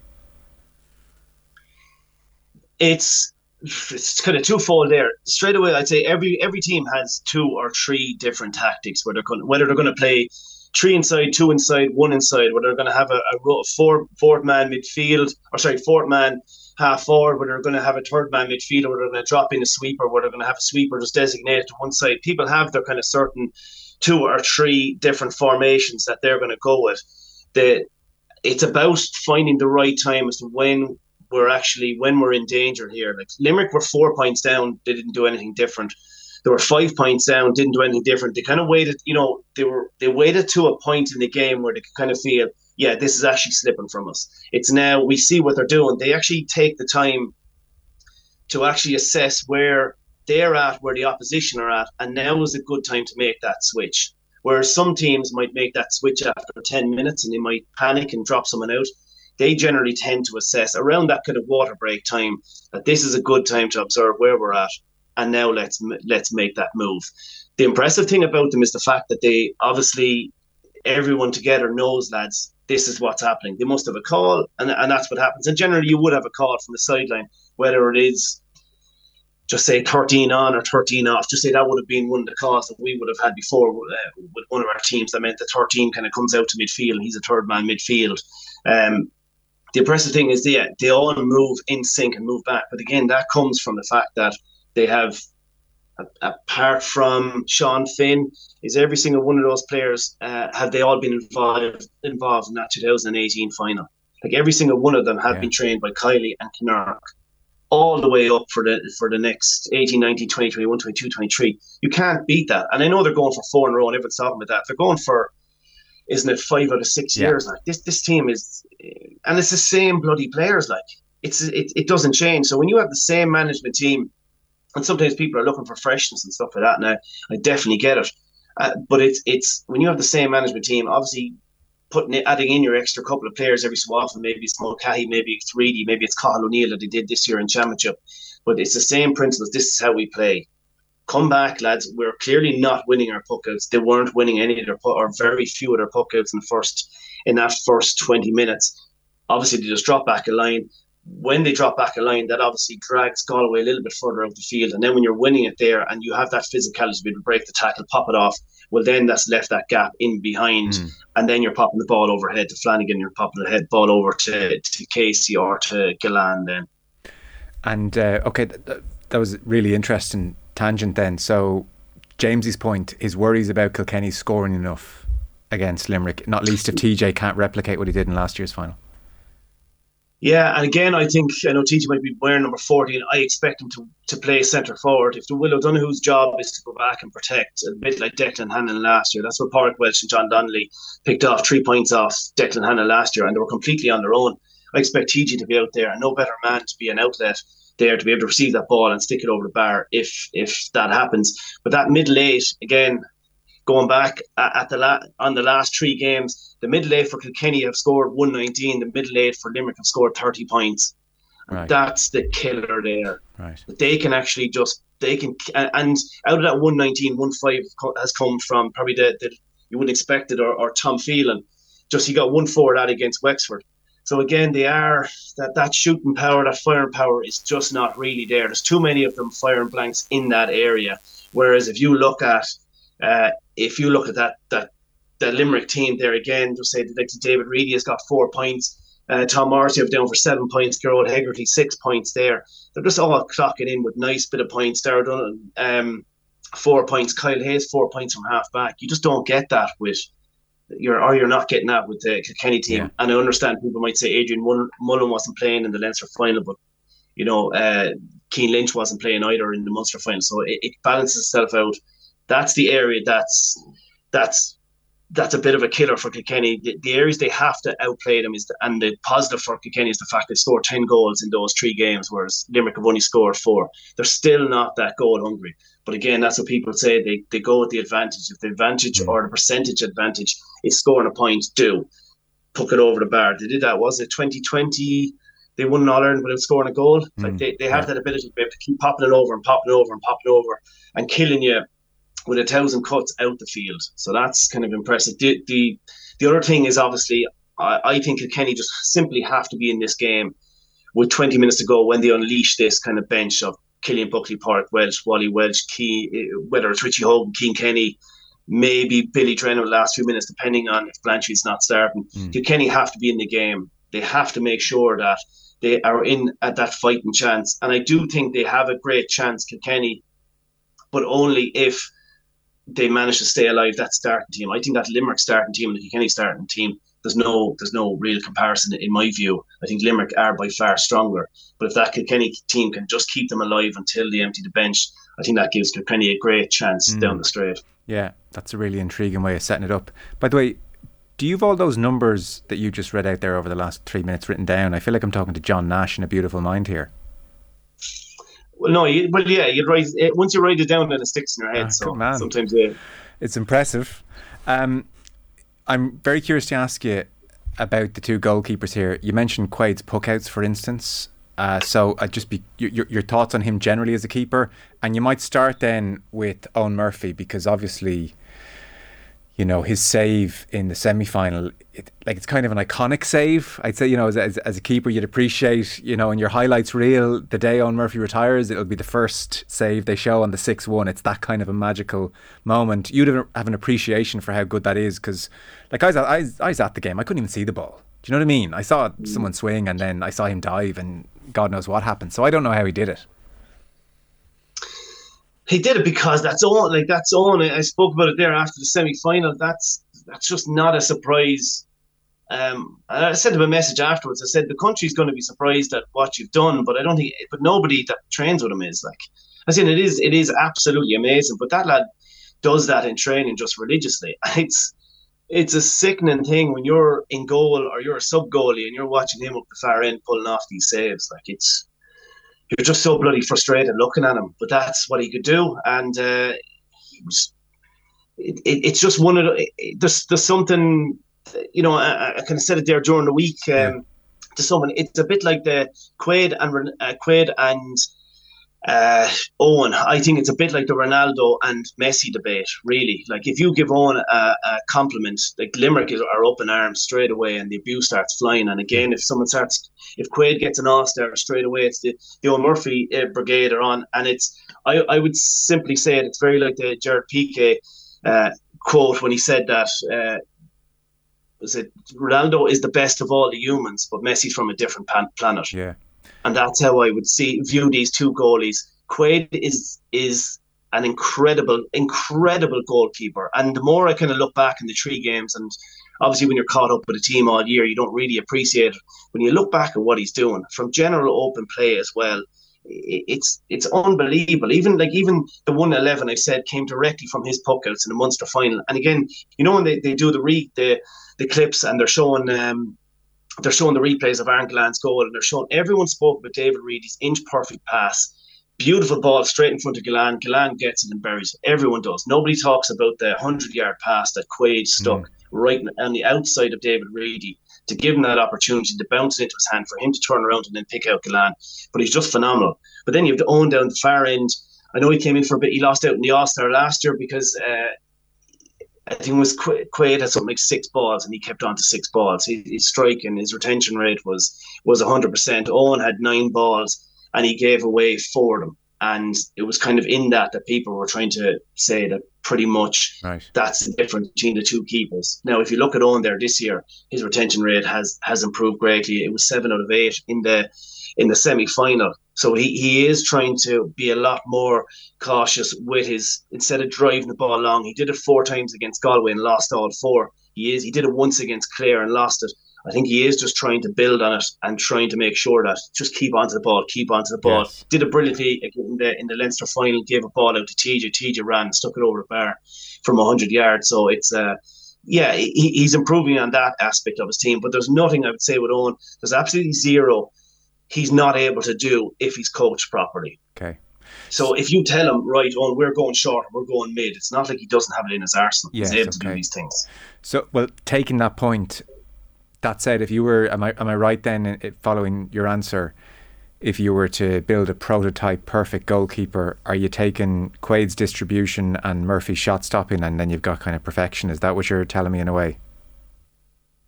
It's it's kind of twofold there. Straight away, I'd say every every team has two or three different tactics where they're going, whether they're going to play three inside, two inside, one inside, whether they're going to have a, a four four man midfield, or sorry, four man half forward, whether they're going to have a third man midfield, or they're going to drop in a sweeper, whether they're going to have a sweeper just designated to one side. People have their kind of certain two or three different formations that they're going to go with. The it's about finding the right time as to when we're actually when we're in danger here. Like Limerick were four points down, they didn't do anything different. They were five points down, didn't do anything different. They kind of waited, you know, they were they waited to a point in the game where they could kind of feel, yeah, this is actually slipping from us. It's now we see what they're doing. They actually take the time to actually assess where they're at, where the opposition are at, and now is a good time to make that switch. Whereas some teams might make that switch after 10 minutes and they might panic and drop someone out they generally tend to assess around that kind of water break time that this is a good time to observe where we're at and now let's let's make that move the impressive thing about them is the fact that they obviously everyone together knows lads this is what's happening they must have a call and, and that's what happens and generally you would have a call from the sideline whether it is just say 13 on or 13 off. Just say that would have been one of the calls that we would have had before uh, with one of our teams. That meant the 13 kind of comes out to midfield and he's a third man midfield. Um, the impressive thing is they they all move in sync and move back. But again, that comes from the fact that they have, apart from Sean Finn, is every single one of those players uh, have they all been involved involved in that 2018 final? Like every single one of them have yeah. been trained by Kiely and Kinnerk all the way up for the for the next 18, 19, 20, 21, 22, 23. You can't beat that. And I know they're going for four in a row and everyone's talking about that. They're going for isn't it five out of six yeah. years? Like this, this team is, and it's the same bloody players. Like it's it, it doesn't change. So when you have the same management team, and sometimes people are looking for freshness and stuff like that. Now I definitely get it, uh, but it's it's when you have the same management team, obviously putting it, adding in your extra couple of players every so often. Maybe it's Mulcahy, maybe it's Reidy, maybe it's Cathal O'Neill that they did this year in championship. But it's the same principles. This is how we play come back, lads. We're clearly not winning our puckouts. They weren't winning any of their puck, or very few of their puckouts in the first in that first twenty minutes. Obviously, they just drop back a line. When they drop back a line, that obviously drags Galway a little bit further out the field. And then when you're winning it there, and you have that physicality to be able to break the tackle, pop it off. Well, then that's left that gap in behind, mm. and then you're popping the ball overhead to Flanagan. You're popping the head ball over to to Casey or to Gillane. Then. And uh, okay, th- that was really interesting tangent then. So Jamesie's point, his worries about Kilkenny scoring enough against Limerick, not least if TJ can't replicate what he did in last year's final. Yeah, and again, I think I know TJ might be wearing number 14. I expect him to, to play centre forward. If the Will O'Donoghue's job is to go back and protect, a bit like Declan Hannon last year, that's what Pádraig Walsh and John Donnelly picked off three points off Declan Hannon last year, and they were completely on their own. I expect TJ to be out there, and no better man to be an outlet there to be able to receive that ball and stick it over the bar if if that happens. But that middle eight again, going back at the la- on the last three games, the middle eight for Kilkenny have scored 119. The middle eight for Limerick have scored 30 points. Right. That's the killer there. Right. They can actually just they can and out of that 119, 15 has come from probably the, the you wouldn't expect it or, or Tom Phelan. Just he got one for that against Wexford. So again, they are that that shooting power, that firing power is just not really there. There's too many of them firing blanks in that area. Whereas if you look at uh, if you look at that that the Limerick team there again, just say like David Reidy has got four points. Uh, Tom Morrissey have down for seven points. Gearóid Hegarty six points there. They're just all clocking in with nice bit of points. They're um, four points. Kyle Hayes four points from half back. You just don't get that with you're or you're not getting that with the Kenny team. Yeah. And I understand people might say Adrian Mullen wasn't playing in the Leinster final, but you know, uh, Cian Lynch wasn't playing either in the Munster final, so it, it balances itself out. That's the area that's that's that's a bit of a killer for Kilkenny. The, the, areas they have to outplay them is, the, and the positive for Kilkenny is the fact they scored ten goals in those three games, whereas Limerick have only scored four. They're still not that goal hungry. But again, that's what people say. They, they go with the advantage. If the advantage or the percentage advantage is scoring a point, do puck it over the bar. They did that. Was it 2020? they won an All Ireland without scoring a goal. Mm. Like they, they have yeah. that ability to be able to keep popping it over and popping it over and popping it over and killing you with a thousand cuts out the field. So that's kind of impressive. The the, the other thing is obviously I, I think Kenny just simply have to be in this game with 20 minutes to go when they unleash this kind of bench of Cillian Buckley, Park Welch, Wally Walsh, Key, whether it's Richie Hogan, Cian Kenny, maybe Billy Drennan the last few minutes, depending on if Blanchard's not starting. Mm. Kenny have to be in the game. They have to make sure that they are in at that fighting chance. And I do think they have a great chance, Kilkenny, but only if they manage to stay alive that starting team. I think that Limerick starting team and the Kilkenny starting team, there's no there's no real comparison in my view. I think Limerick are by far stronger. But if that Kilkenny team can just keep them alive until they empty the bench, I think that gives Kilkenny a great chance mm. down the straight. Yeah, that's a really intriguing way of setting it up. By the way, do you have all those numbers that you just read out there over the last three minutes written down? I feel like I'm talking to John Nash in a beautiful mind here. Well, no, you, well, yeah, you write it, once you write it down, then it sticks in your head. Oh, so man. sometimes, yeah, it's impressive. Um, I'm very curious to ask you about the two goalkeepers here. You mentioned Quaid's puckouts, for instance. Uh, so I'd just be your, your thoughts on him generally as a keeper, and you might start then with Eoin Murphy because obviously you know his save in the semi-final it, like it's kind of an iconic save. I'd say you know as, as, as, a keeper you'd appreciate you know in your highlights reel the day Eoin Murphy retires it'll be the first save they show on the 6-1 it's that kind of a magical moment. You'd have, an appreciation for how good that is because like I was, I, was, I was at the game i couldn't even see the ball. Do you know what i mean? I saw someone swing and then i saw him dive and god knows what happened. So i don't know how he did it he did it because that's all. Like that's all. I spoke about it there after the semi final. That's that's just not a surprise. Um, I sent him a message afterwards. I said the country's going to be surprised at what you've done, but I don't think. But nobody that trains with him is like. I said it is. It is absolutely amazing. But that lad does that in training just religiously. *laughs* It's it's a sickening thing when you're in goal or you're a sub goalie and you're watching him up the far end pulling off these saves. Like it's you're just so bloody frustrated looking at him. But that's what he could do, and uh, he was. It, it, it's just one of the. It, there's there's something, you know. I, I kind of said it there during the week um, yeah. to someone. It's a bit like the Quaid and uh, Quaid and uh, Eoin, I think it's a bit like the Ronaldo and Messi debate, really. Like, if you give Eoin a, a compliment, like Limerick are up in arms straight away and the abuse starts flying. And again, if someone starts, if Quaid gets an All Star straight away, it's the, the Eoin Murphy uh, brigade are on. And it's, I, I would simply say it, it's very like the Gerard Piqué uh, quote when he said that. Uh, was it Ronaldo is the best of all the humans, but Messi's from a different pan- planet. Yeah and that's how I would see view these two goalies. Quaid is is an incredible, incredible goalkeeper, and the more I kind of look back in the three games, and obviously when you're caught up with a team all year, you don't really appreciate it. When you look back at what he's doing from general open play as well, it's it's unbelievable. Even like even the one eleven I said came directly from his puckouts in the Munster final. And again, you know when they, they do the re the the clips and they're showing um, they're showing the replays of Aaron Gillane's goal, and they're showing everyone spoke about David Reidy's inch perfect pass. Beautiful ball straight in front of Gillane. Gillane gets it and buries it. Everyone does. Nobody talks about the 100 yard pass that Quaid stuck mm. right on the outside of David Reidy to give him that opportunity to bounce it into his hand for him to turn around and then pick out Gillane. But he's just phenomenal. But then you have to own down the far end. I know he came in for a bit. He lost out in the All Star last year because uh, I think it was Qu- Quaid had something like six balls, and he kept on to six balls. His, his striking, his retention rate was was hundred percent. Eoin had nine balls, and he gave away four of them. And it was kind of in that that people were trying to say that pretty much right. that's the difference between the two keepers. Now, if you look at Eoin there this year, his retention rate has has improved greatly. It was seven out of eight in the in the semi final. So he, he is trying to be a lot more cautious with his instead of driving the ball long. He did it four times against Galway and lost all four. He is he did it once against Clare and lost it. I think he is just trying to build on it and trying to make sure that just keep onto the ball, keep onto the ball. Yes. Did it brilliantly in the in the Leinster final. Gave a ball out to TJ. TJ ran, stuck it over the bar from hundred yards. So it's uh, yeah, he, he's improving on that aspect of his team. But there's nothing I would say with Eoin. There's absolutely zero he's not able to do if he's coached properly. Okay. So if you tell him, right, oh, we're going short, we're going mid, it's not like he doesn't have it in his arsenal. Yes, he's able okay. to do these things. So, well, taking that point, that said, if you were, am I, am I right then, in, following your answer, if you were to build a prototype perfect goalkeeper, are you taking Quaid's distribution and Murphy's shot stopping, and then you've got kind of perfection? Is that what you're telling me in a way?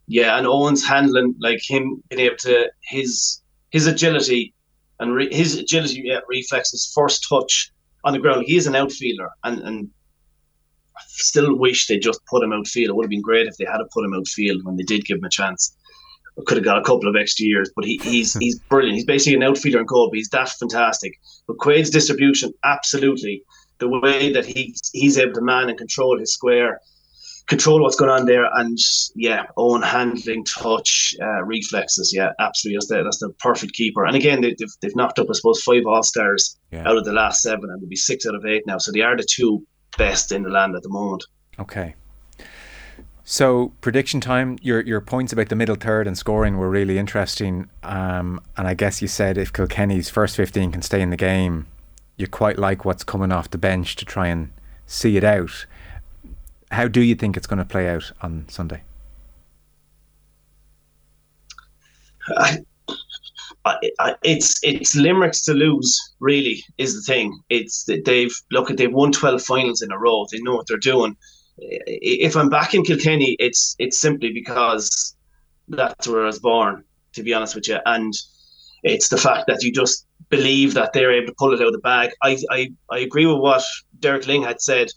Yeah, and Eoin's handling, like him being able to his his agility and re, his agility, yeah, reflexes, first touch on the ground. He is an outfielder, and and I still wish they just put him outfield. It would have been great if they had put him outfield when they did give him a chance could have got a couple of extra years, but he, he's he's *laughs* brilliant. He's basically an outfielder in goal, but he's that fantastic. But Quaid's distribution, absolutely, the way that he's he's able to man and control his square, control what's going on there, and yeah, own handling, touch, uh, reflexes, yeah, absolutely. That's the, that's the perfect keeper. And again, they, have they've knocked up, I suppose, five All Stars yeah. out of the last seven, and they'll be six out of eight now. So they are the two best in the land at the moment. Okay. So prediction time. Your your points about the middle third and scoring were really interesting. Um, and I guess you said if Kilkenny's first fifteen can stay in the game, you quite like what's coming off the bench to try and see it out. How do you think it's going to play out on Sunday? I, I, it's it's Limerick's to lose. Really, is the thing. It's they've look at they've won twelve finals in a row. They know what they're doing if I'm back in Kilkenny, it's it's simply because that's where I was born. To be honest with you, and it's the fact that you just believe that they're able to pull it out of the bag. I I, I agree with what Derek Lyng had said.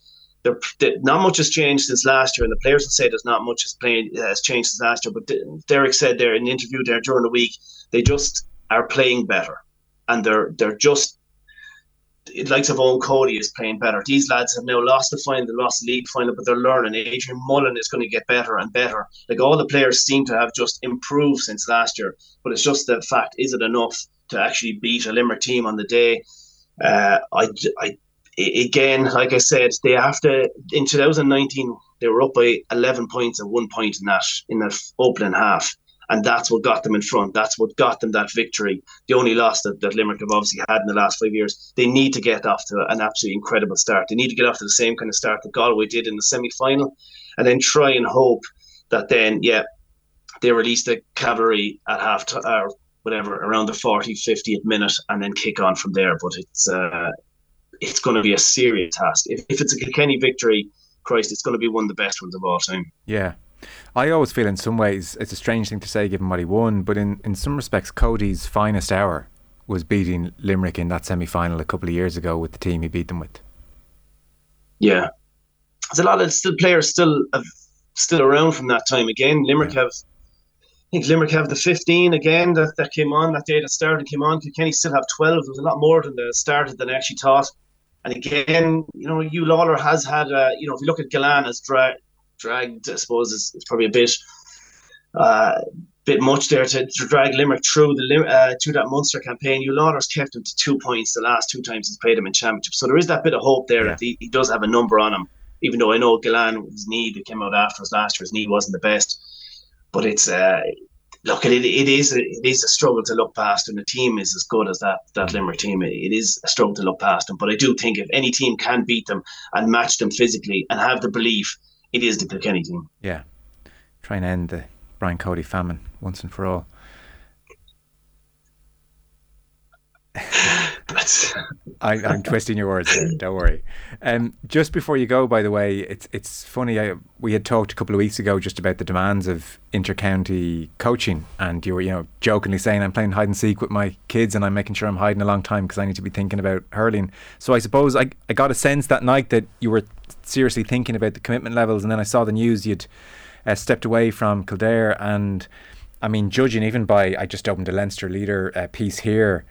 Not much has changed since last year, and the players have said there's not much has, played, has changed since last year. But Derek said there in the interview there during the week, they just are playing better, and they're they're just it likes of Eoin Cody is playing better. These lads have now lost the final, they lost the league final, but they're learning. Adrian Mullen is going to get better and better. Like all the players seem to have just improved since last year. But it's just the fact: is it enough to actually beat a Limerick team on the day? Uh, I, I, again, like I said, they have to. In 2019, they were up by 11 points and one point in that in that opening half and that's what got them in front. That's what got them that victory. The only loss that, that Limerick have obviously had in the last five years. They need to get off to an absolutely incredible start. They need to get off to the same kind of start that Galway did in the semi final, and then try and hope that then, yeah, they release the cavalry at half t- or whatever around the 40, 50th minute, and then kick on from there. But it's uh, it's going to be a serious task. If, if it's a Kilkenny victory, Christ, it's going to be one of the best ones of all time. Yeah, I always feel in some ways it's a strange thing to say given what he won, but in, in some respects, Cody's finest hour was beating Limerick in that semi final a couple of years ago with the team he beat them with. Yeah. There's a lot of still players still have, still around from that time. Again, Limerick yeah. have I think Limerick have the 15 again that, that came on that day that started and came on. Kilkenny still have 12. There's a lot more than the started than I actually thought. And again, you know, Huw Lawlor has had, uh, you know, if you look at Gillane as dra- dragged, I suppose, is, is probably a bit uh, bit much there to, to drag Limerick through the uh, through that Munster campaign. Huw Lawlor's kept him to two points the last two times he's played him in championship. So there is that bit of hope there yeah. that he, he does have a number on him. Even though I know Gillane, his knee that came out after his last year, his knee wasn't the best. But it's uh, look, it, it is a, it is a struggle to look past, and the team is as good as that that mm. Limerick team. It is a struggle to look past them. But I do think if any team can beat them and match them physically and have the belief it is the Kilkenny team. Yeah. Try and end the Brian Cody famine once and for all. *laughs* I, am twisting your words there. Don't worry. Um, just before you go, by the way, it's it's funny. I, we had talked a couple of weeks ago just about the demands of intercounty coaching, and you were you know jokingly saying I'm playing hide and seek with my kids, and I'm making sure I'm hiding a long time because I need to be thinking about hurling. So I suppose I I got a sense that night that you were seriously thinking about the commitment levels, and then I saw the news you'd uh, stepped away from Kildare, and I mean, judging even by I just opened a Leinster leader uh, piece here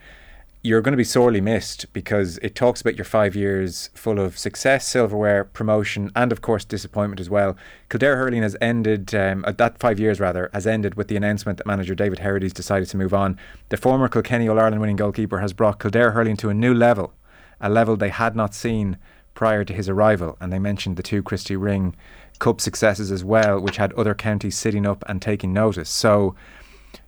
you're going to be sorely missed because it talks about your five years full of success, silverware, promotion, and of course disappointment as well. Kildare hurling has ended, um, uh, that five years rather, has ended with the announcement that manager David Herity's decided to move on. The former Kilkenny All Ireland winning goalkeeper has brought Kildare hurling to a new level, a level they had not seen prior to his arrival. And they mentioned the two Christy Ring Cup successes as well, which had other counties sitting up and taking notice. So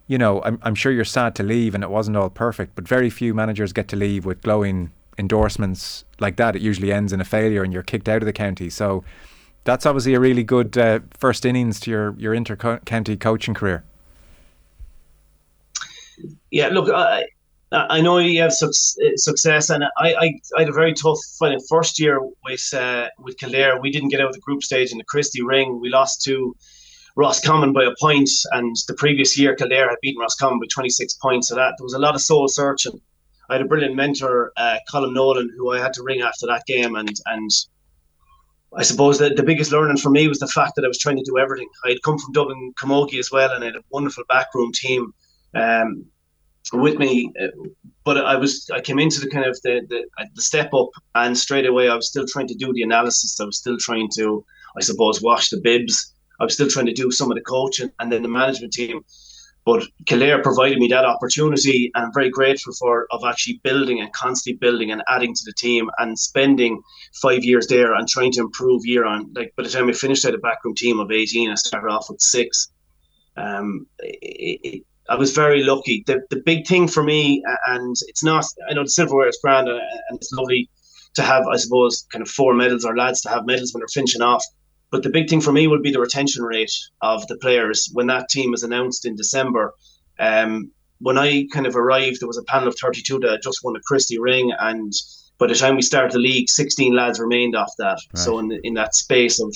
you know, I'm, I'm sure you're sad to leave and it wasn't all perfect, but very few managers get to leave with glowing endorsements like that. It usually ends in a failure and you're kicked out of the county. So that's obviously a really good uh, first innings to your, your inter county coaching career. yeah, look, I, I know you have success, and I, I, I had a very tough final first year with uh, with Kildare. We didn't get out of the group stage in the Christy Ring. We lost to Roscommon by a point, and the previous year Kildare had beaten Roscommon by 26 points. So that there was a lot of soul searching. I had a brilliant mentor, uh, Colin Nolan, who I had to ring after that game, and and I suppose that the biggest learning for me was the fact that I was trying to do everything. I had come from Dublin Camogie as well, and I had a wonderful backroom team um, with me. Uh, but I was I came into the kind of the, the the step up, and straight away I was still trying to do the analysis. I was still trying to, I suppose, wash the bibs. I was still trying to do some of the coaching, and then the management team. But Kildare provided me that opportunity, and I'm very grateful for of actually building and constantly building and adding to the team and spending five years there and trying to improve year on. Like by the time we finished, I had a backroom team of 18. I started off with six. Um, it, it, I was very lucky. The the big thing for me, and it's not. I know the silverware is grand, and it's lovely to have. I suppose kind of four medals or lads to have medals when they're finishing off. But the big thing for me will be the retention rate of the players when that team was announced in December. Um, when I kind of arrived, there was a panel of 32 that just won a Christy Ring, and by the time we started the league, 16 lads remained off that. Right. So in in that space of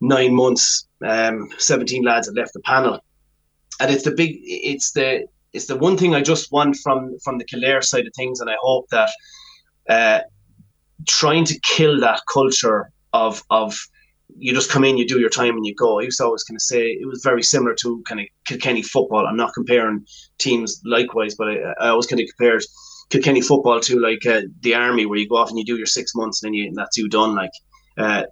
nine months, um, 17 lads had left the panel, and it's the big, it's the it's the one thing I just want from from the Kildare side of things, and I hope that uh, trying to kill that culture of of you just come in, you do your time, and you go. I used to always kind of say it was very similar to kind of Kilkenny football. I'm not comparing teams likewise, but I, I always kind of compared Kilkenny football to like uh, the army, where you go off and you do your six months, and then you and that's you done. Like uh,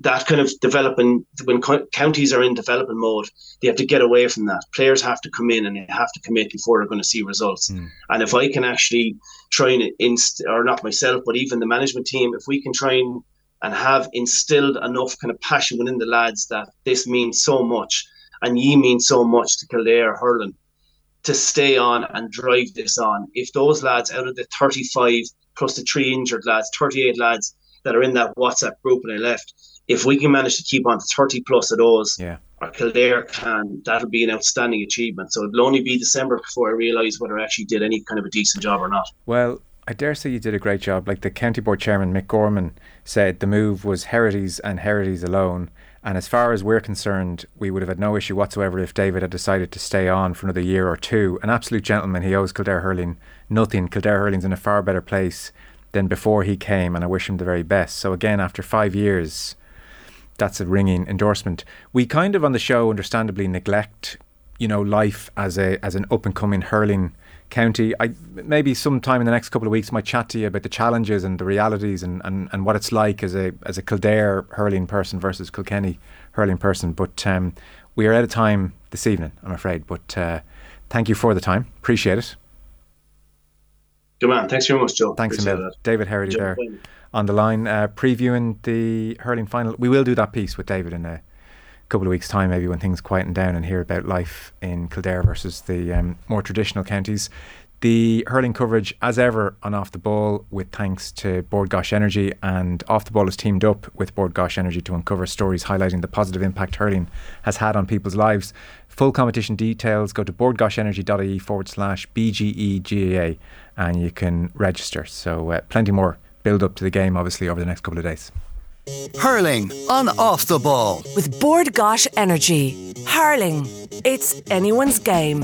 that kind of developing when co- counties are in development mode, they have to get away from that. Players have to come in and they have to commit before they're going to see results. Mm. And if I can actually try and inst or not myself, but even the management team, if we can try and and have instilled enough kind of passion within the lads that this means so much and ye mean so much to Kildare hurling to stay on and drive this on. If those lads out of the 35 plus the three injured lads, 38 lads that are in that WhatsApp group and I left, if we can manage to keep on 30 plus of those, yeah. or Kildare can, that'll be an outstanding achievement. So it'll only be December before I realise whether I actually did any kind of a decent job or not. Well, I dare say you did a great job. Like the county board chairman Mick Gorman said, the move was Herity's and Herity's alone. And as far as we're concerned, we would have had no issue whatsoever if David had decided to stay on for another year or two. An absolute gentleman. He owes Kildare Hurling nothing. Kildare Hurling's in a far better place than before he came, and I wish him the very best. So again, after five years, that's a ringing endorsement. We kind of on the show, understandably, neglect, you know, life as a as an up and coming hurling county. I maybe sometime in the next couple of weeks might chat to you about the challenges and the realities and, and, and what it's like as a as a Kildare hurling person versus Kilkenny hurling person. But um, we are out of time this evening, I'm afraid. But uh, thank you for the time. Appreciate it. Good man. Thanks very much, Joe. Thanks a David Herity there on the line, uh, previewing the hurling final. We will do that piece with David in a couple of weeks' time, maybe when things quieten down and hear about life in Kildare versus the um, more traditional counties. The hurling coverage, as ever, on Off the Ball, with thanks to Bord Gáis Energy. And Off the Ball has teamed up with Bord Gáis Energy to uncover stories highlighting the positive impact hurling has had on people's lives. Full competition details go to bordgaisenergy.ie forward slash BGEGAA and you can register. So, uh, plenty more build up to the game, obviously, over the next couple of days. Hurling on Off the Ball. With Bord Gáis Energy. Hurling. It's anyone's game.